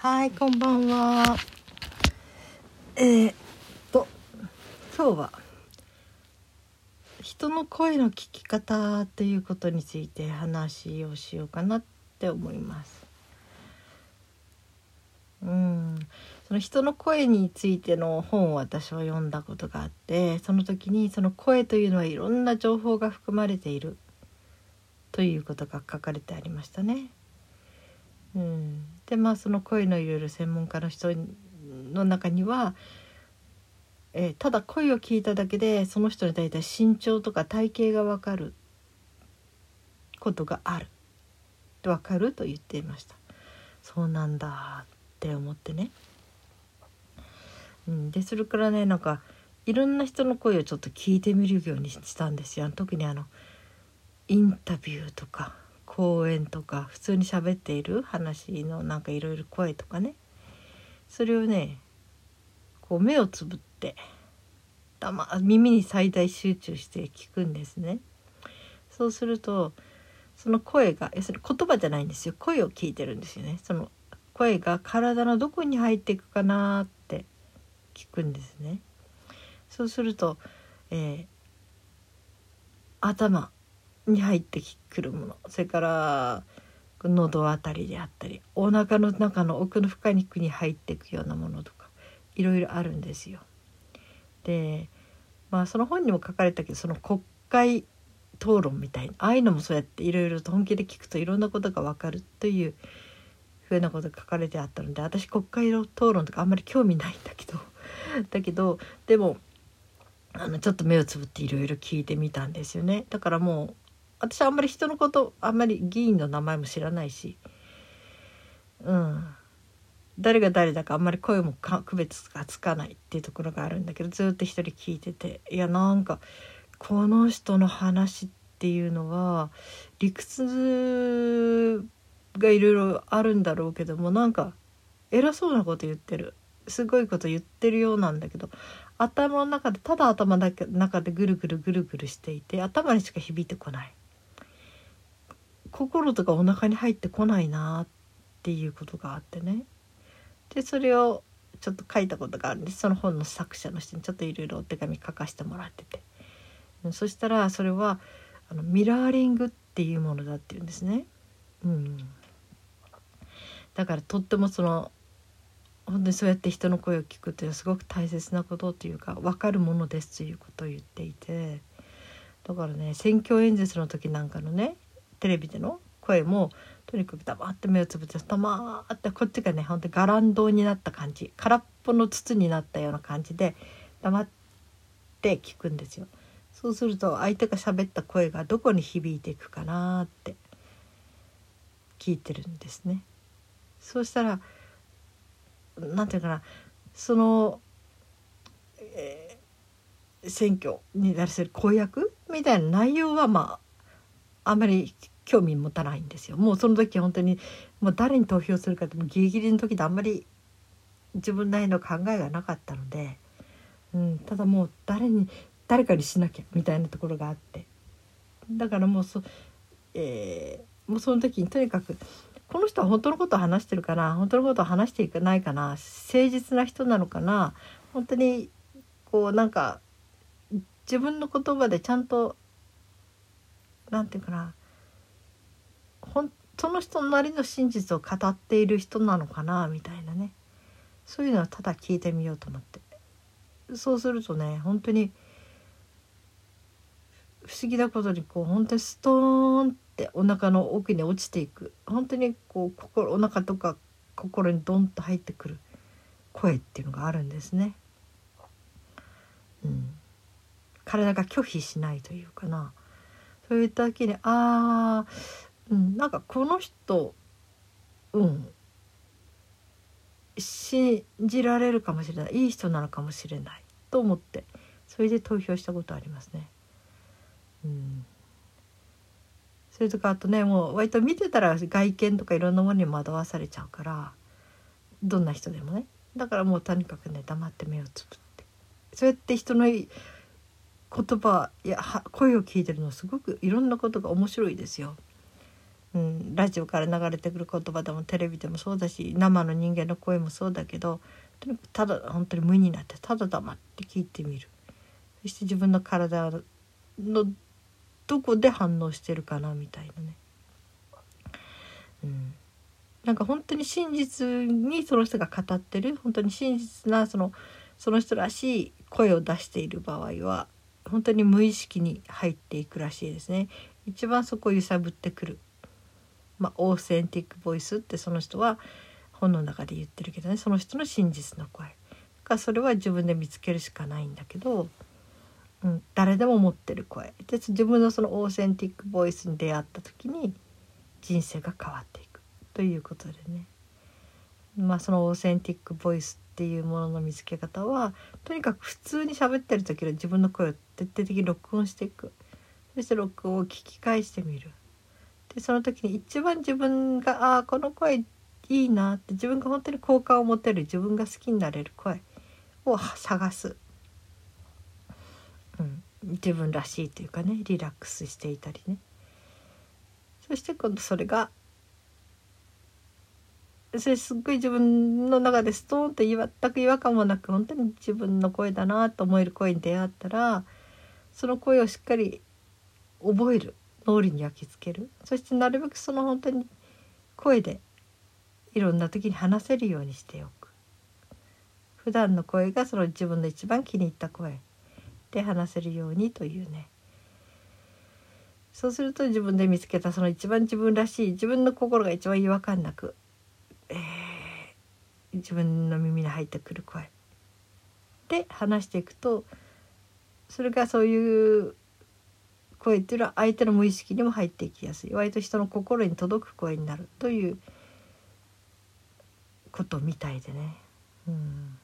はい、こんばんは。えー、っと、今日は。人の声の聞き方っていうことについて話をしようかなって思います。うん、その人の声についての本を私は読んだことがあって、その時にその声というのはいろんな情報が含まれている。ということが書かれてありましたね。うん、でまあその声のいろいろ専門家の人の中には、えーただ声を聞いただけでその人に大体身長とか体型が分かることがある。分かると言っていました。そうなんだって思ってね、うん、でそれからねなんかいろんな人の声をちょっと聞いてみるようにしたんですよ。特にあのインタビューとか。講演とか普通に喋っている話のなんかいろいろ声とかねそれをねこう目をつぶってたま耳に最大集中して聞くんですね。そうするとその声が要するに言葉じゃないんですよ声を聞いてるんですよね。その声が体のどこに入っていくかなって聞くんですね。そうすると、えー頭に入ってくるものそれから喉あたりであったりお腹の中の奥の深い肉に入っていくようなものとかいろいろあるんですよ。でまあその本にも書かれたけどその国会討論みたいなああいうのもそうやっていろいろと本気で聞くといろんなことが分かるというふうなことが書かれてあったので私国会討論とかあんまり興味ないんだけど だけどでもあのちょっと目をつぶっていろいろ聞いてみたんですよねだからもう私あんまり人のことあんまり議員の名前も知らないし。うん。誰が誰だかあんまり声も区別がつかないっていうところがあるんだけどずっと一人聞いてていやなんかこの人の話っていうのは理屈がいろいろあるんだろうけどもなんか偉そうなこと言ってる。すごいこと言ってるようなんだけど頭の中でただ頭だけ中でぐるぐるぐるぐるしていて頭にしか響いてこない。心とかお腹に入ってこないなっていうことがあってね。でそれをちょっと書いたことがあるんでその本の作者の人にちょっといろいろお手紙書かせてもらってて。そしたらそれはあのミラーリングっていうものだっていうんですね。うん、だからとってもその本当にそうやって人の声を聞くというのはすごく大切なことというか分かるものですということを言っていて。だからね選挙演説の時なんかのねテレビでの声もとにかく黙って目をつぶって黙ってこっちがね本当にガランドになった感じ空っぽの筒になったような感じで黙って聞くんですよ。そうすると相手が喋った声がどこに響いていくかなって聞いてるんですね。そうしたらなんていうかなその、えー選挙に対する公約みたいな内容はまあんまり興味持たないんですよ。もうその時本当にもう誰に投票するかってもギリギリの時であんまり自分なりの考えがなかったので、うん、ただもう誰に誰かにしなきゃみたいなところがあってだからもうそ,、えーもうその時にとにかくこの人は本当のことを話してるかな本当のことを話していかないかな誠実な人なのかな本当にこうなんか自分の言葉でちゃんとなんていうかな。ほんその人なりの真実を語っている人なのかなみたいなね。そういうのはただ聞いてみようと思って。そうするとね本当に不思議なことにこう本当にストーンってお腹の奥に落ちていく。本当にこう心お腹とか心にドンと入ってくる。声っていうのがあるんですね。うん、体が拒否しないというかな。そういった時にああ、うん、なんかこの人うん信じられるかもしれないいい人なのかもしれないと思ってそれで投票したことありますね。うん、それとかあとねもう割と見てたら外見とかいろんなものに惑わされちゃうからどんな人でもね。だからもうとにかくね黙って目をつぶって。そうやって人の言葉やは声を聞いてるのすごくいろんなことが面白いですよ。うん、ラジオから流れてくる言葉でもテレビでもそうだし生の人間の声もそうだけどとにかくただ本当に無になってただ黙って聞いてみるそして自分の体のどこで反応してるかなみたいなね。うん、なんか本当に真実にその人が語ってる本当に真実なそのその人らしい声を出している場合は本当に無意識に入っていくらしいですね。一番そこを揺さぶってくる、まあ、オーセンティックボイスってその人は本の中で言ってるけどね。その人の真実の声。だからそれは自分で見つけるしかないんだけど、うん、誰でも持ってる声。で自分のそのオーセンティックボイスに出会った時に人生が変わっていく。ということでね。まあそのオーセンティックボイスっていうものの見つけ方はとにかく普通に喋ってる時は自分の声を徹底的に録音していく。そして録音を聞き返してみる。でその時に一番自分がああこの声いいなって自分が本当に好感を持てる自分が好きになれる声を探す、うん、自分らしいというかねリラックスしていたりね。そして今度それがそれすっごい自分の中でストーンと全く違和感もなく本当に自分の声だなと思える声に出会ったらその声をしっかり覚える脳裏に焼き付ける。そしてなるべくその本当に声でいろんな時に話せるようにしておく。普段の声がその自分の一番気に入った声。で話せるようにというね。そうすると自分で見つけたその一番自分らしい自分の心が一番違和感なくえー、自分の耳に入ってくる声。で話していくとそれがそういう声っていうのは相手の無意識にも入っていきやすい。割と人の心に届く声になるということみたいでね。うん。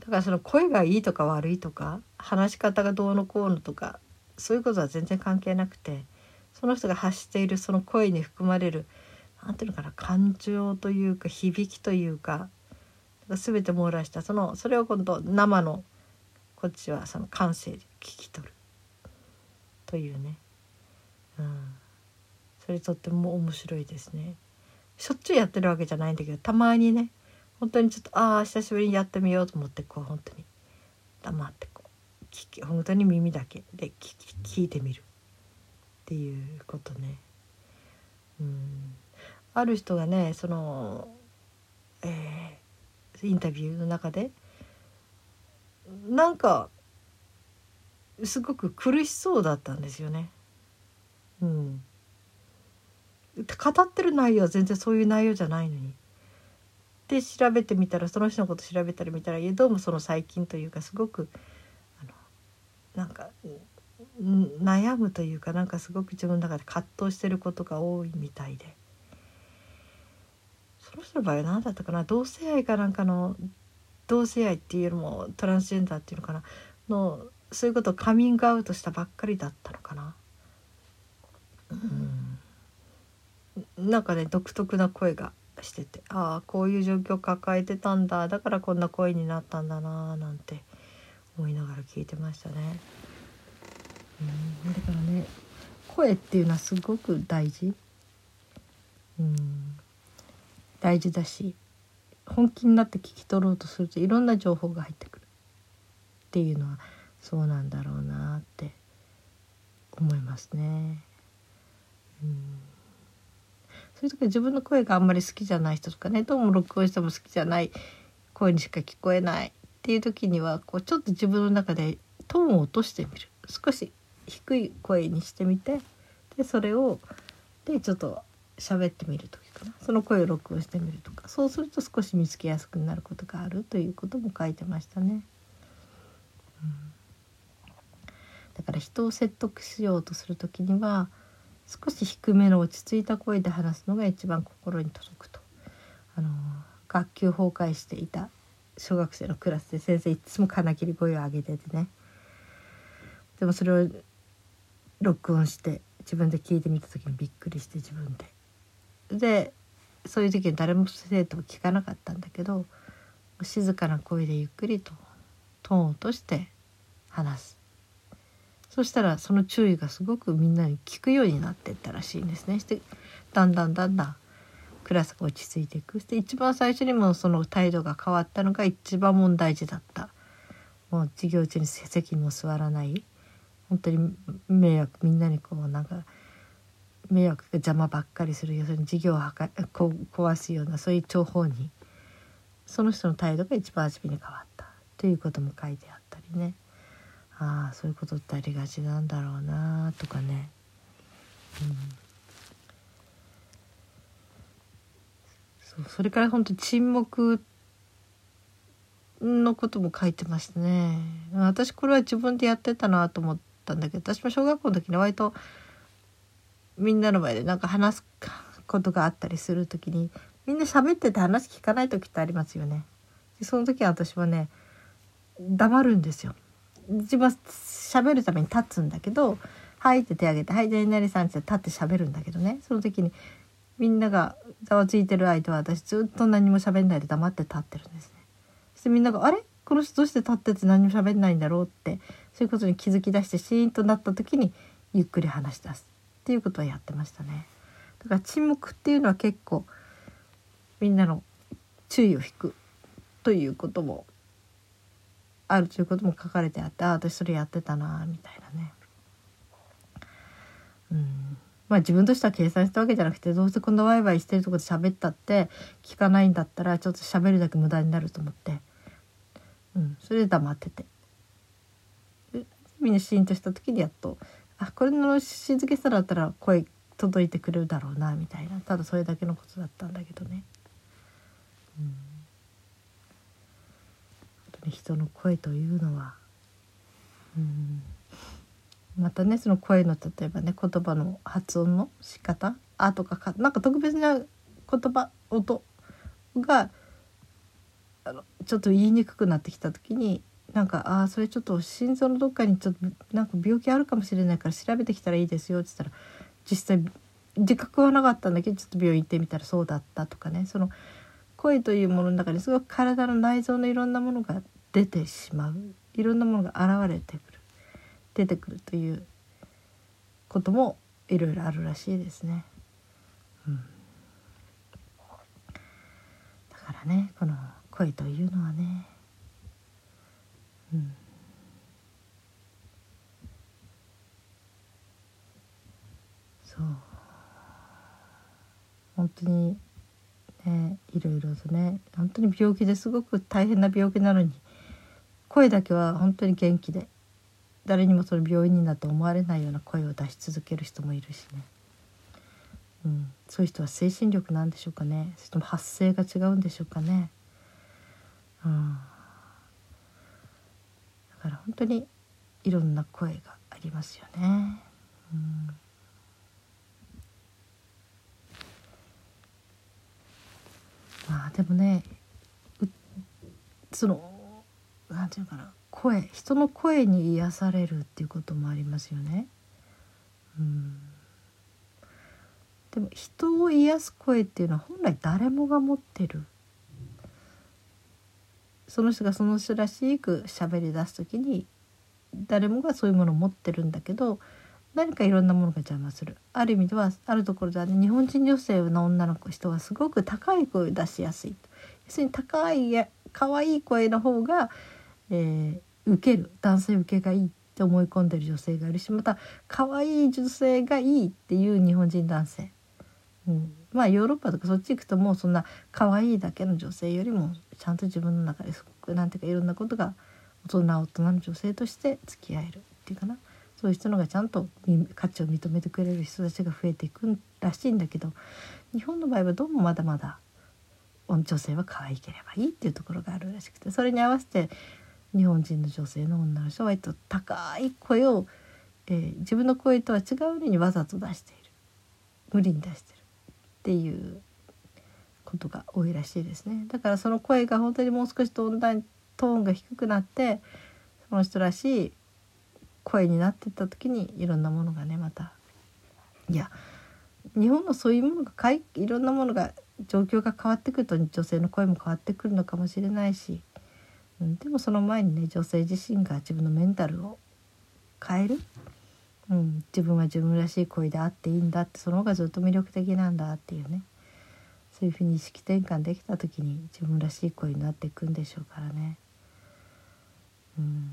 だからその声がいいとか悪いとか話し方がどうのこうのとかそういうことは全然関係なくてその人が発しているその声に含まれる何ていうのかな感情というか響きというか全て網羅したそのそれを今度生のこっちはその感性で聞き取るというね、うん、それとっても面白いですね。しょっちゅうやってるわけじゃないんだけどたまにね本当にちょっとああ久しぶりにやってみようと思ってこう本当に黙ってこう聞き本当に耳だけで聞聞いてみるっていうことね。うんある人がねその、えー、インタビューの中でなんかすごく苦しそうだったんですよね。うん、語ってる内容は全然そういう内容じゃないのに。で調べてみたらその人のこと調べたり見たらどうもその最近というかすごくあのなんか悩むというかなんかすごく自分の中で葛藤してることが多いみたいで。その人の場合は何だったかな？同性愛かなんかの同性愛っていうのもトランスジェンダーっていうのかな？のそういうことをカミングアウトしたばっかりだったのかな？うん、なんかね独特な声がしててああこういう状況抱えてたんだだからこんな声になったんだななんて思いながら聞いてましたね。うん、だからね声っていうのはすごく大事。うん大事だし本気になって聞き取ろうとするといろんな情報が入ってくる。っていうのはそうなんだろうなって思いますね。うん。そういう時は自分の声があんまり好きじゃない人とかねどうも録音しても好きじゃない声にしか聞こえないっていう時にはこうちょっと自分の中でトーンを落としてみる。少し低い声にしてみてでそれをでちょっと喋ってみる時かな。その声を録音してみるとか。そうすると少し見つけやすくなることがあるということも書いてましたね。うん、だから人を説得しようとする時には少し低めの落ち着いた声で話すのが一番心に届くと。あの学級崩壊していた小学生のクラスで先生いつも金切り声を上げててね。でもそれを録音して自分で聞いてみた時にびっくりして自分で。でそういう時に誰も生徒も聞かなかったんだけど静かな声でゆっくりとトーンを落として話す。そしたらその注意がすごくみんなに効くようになってったらしいんですね。してだんだんだんだんクラスが落ち着いていく。で一番最初にもその態度が変わったのが一番問題児だった。もう授業中に席にも座らない。本当に迷惑みんなにこうなんか迷惑が邪魔ばっかりする要するに授業をはか壊すようなそういう情報にその人の態度が一番初めに変わったということも書いてあったりね。ああそういうことってありがちなんだろうなとかね。うん。そうそれから本当沈黙のことも書いてましたね。私これは自分でやってたなと思ったんだけど私も小学校の時に割とみんなの前でなんか話すことがあったりする時にみんな喋ってて話聞かない時ってありますよね。でその時は私はね黙るんですよ。自分は喋るために立つんだけど「はい」って手挙げて「はい何々さん」って立って喋るんだけどねその時にみんながざわついてる間は私ずっと何も喋んないで黙って立ってるんですね。そしてみんなが「あれ？この人どうして立ってて何も喋んないんだろう」ってそういうことに気づき出してシーンとなった時にゆっくり話し出すっていうことはやってましたね。だから沈黙っていうのは結構みんなの注意を引くということもあるということも書かれてあってああ私それやってたなみたいなね。うんまあ自分としては計算したわけじゃなくてどうせこんなワイワイしてるとこで喋ったって聞かないんだったらちょっと喋るだけ無駄になると思って、うん、それで黙っててみんなシーンとした時にやっとあこれの静けさだったら声届いてくれるだろうなみたいな。ただそれだけのことだったんだけどね。うん、人の声というのは、うん、またねその声の例えばね言葉の発音の仕方「あ」とかかなんか特別な言葉音があのちょっと言いにくくなってきた時になんか「ああそれちょっと心臓のどっかにちょっとなんか病気あるかもしれないから調べてきたらいいですよ」って言ったら実際自覚はなかったんだけどちょっと病院行ってみたらそうだったとかね。その声というものの中にすごく体の内臓のいろんなものが出てしまう。いろんなものが現れてくる。出てくるということもいろいろあるらしいですね。うん、だからねこの声というのはね、そう。本当にねいろいろとね本当に病気ですごく大変な病気なのに声だけは本当に元気で誰にもその病院になって思われないような声を出し続ける人もいるしね、うん、そういう人は精神力なんでしょうかね。それとも発声が違うんでしょうかね、うん、だから本当にいろんな声がありますよね。うん。まあでもねそのなんていうかな声人の声に癒されるっていうこともありますよね。うんでも人を癒す声っていうのは本来誰もが持ってるその人がその人らしく喋り出す時に誰もがそういうものを持ってるんだけど何かいろんなものが邪魔する。ある意味ではあるところでは、ね、日本人女性の女の子人はすごく高い声を出しやすい要するに高い可愛い声の方が、えー、受ける男性受けがいいって思い込んでる女性がいるしまた可愛い女性がいいっていう日本人男性、うん、まあヨーロッパとかそっち行くともうそんな可愛いだけの女性よりもちゃんと自分の中ですごくなんていうかいろんなことが大人大人の女性として付き合えるっていうかな。そういう人のがちゃんと価値を認めてくれる人たちが増えていくらしいんだけど日本の場合はどうもまだまだ女性は可愛ければいいっていうところがあるらしくてそれに合わせて日本人の女性の女の人は割と高い声を、えー、自分の声とは違うのにわざと出している。無理に出してるっていうことが多いらしいですね。だからその声が本当にもう少しトーンが低くなってその人らしい声になってった時にいろんなものがねまたいや日本のそういうものがかいいろんなものが状況が変わってくると女性の声も変わってくるのかもしれないし、うん、でもその前にね女性自身が自分のメンタルを変える、うん、自分は自分らしい声であっていいんだってその方がずっと魅力的なんだっていうね。そういうふうに意識転換できた時に自分らしい声になっていくんでしょうからね。うん。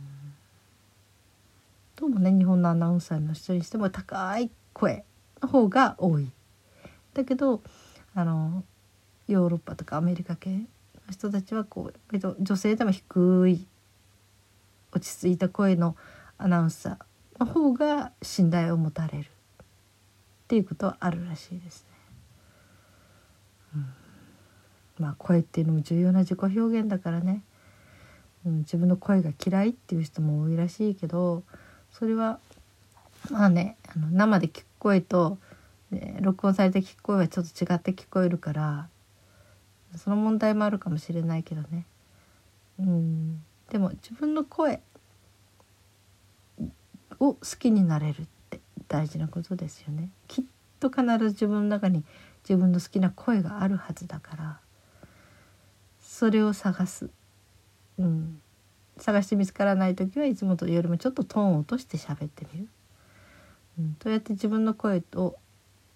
どうもね日本のアナウンサーの人にしても高い声の方が多い。だけどあのヨーロッパとかアメリカ系の人たちはこう女性でも低い落ち着いた声のアナウンサーの方が信頼を持たれるっていうことはあるらしいですね。うん、まあ声っていうのも重要な自己表現だからね、うん、自分の声が嫌いっていう人も多いらしいけどそれはまあねあの生で聞く声と、ね、録音されて聞く声はちょっと違って聞こえるからその問題もあるかもしれないけどね。うん、でも自分の声を好きになれるって大事なことですよね。きっと必ず自分の中に自分の好きな声があるはずだからそれを探す、うん、探して見つからない時はいつもとよりもちょっとトーンを落として喋ってみる、うん、そうやって自分の声と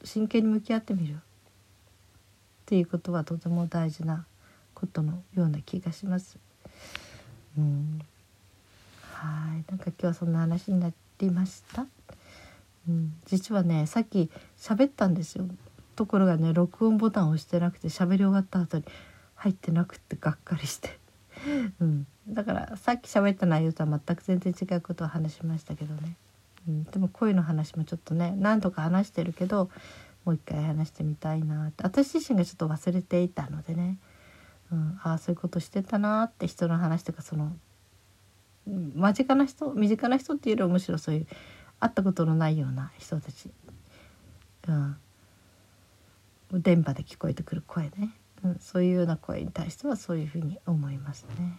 真剣に向き合ってみる。っていうことはとても大事なことのような気がします。うん、はい。なんか今日はそんな話になりました。うん、実はねさっき喋ったんですよ。ところがね録音ボタンを押してなくて喋り終わった後に入ってなくってがっかりして。うん、だからさっき喋った内容とは全く全然違うことを話しましたけどね、うん、でも恋の話もちょっとね何度か話してるけどもう一回話してみたいなって。私自身がちょっと忘れていたのでね、うん、ああそういうことしてたなって人の話とかその間近な人身近な人っていうよりはむしろそういう会ったことのないような人たち、うん、電波で聞こえてくる声ね。うん、そういうような声に対してはそういうふうに思いますね。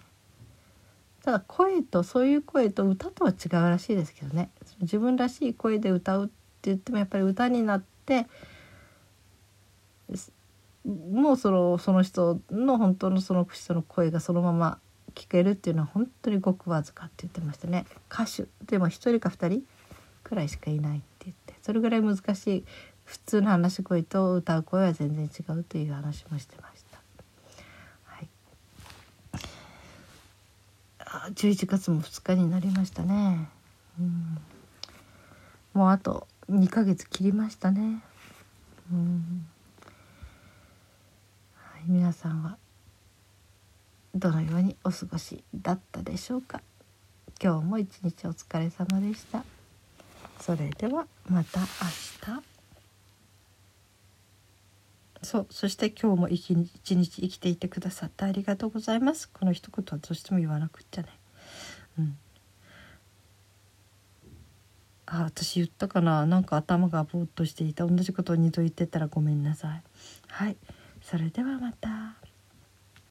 ただ声とそういう声と歌とは違うらしいですけどね自分らしい声で歌うって言ってもやっぱり歌になってもうそのその人の本当のその人の声がそのまま聞けるっていうのは本当にごくわずかって言ってましたね歌手でも1人か2人くらいしかいないって言ってそれぐらい難しい普通の話し声と歌う声は全然違うという話もしてます。11月も2日になりましたね、うん、もうあと2ヶ月切りましたね、うん。はい、皆さんはどのようにお過ごしだったでしょうか。今日も一日お疲れ様でした。それではまた明日。そうそして今日も一日生きていてくださってありがとうございます。この一言はどうしても言わなくっちゃね。うん。あ私言ったかな？なんか頭がぼーっとしていた同じことを2度言ってたらごめんなさい。はい。それではまた。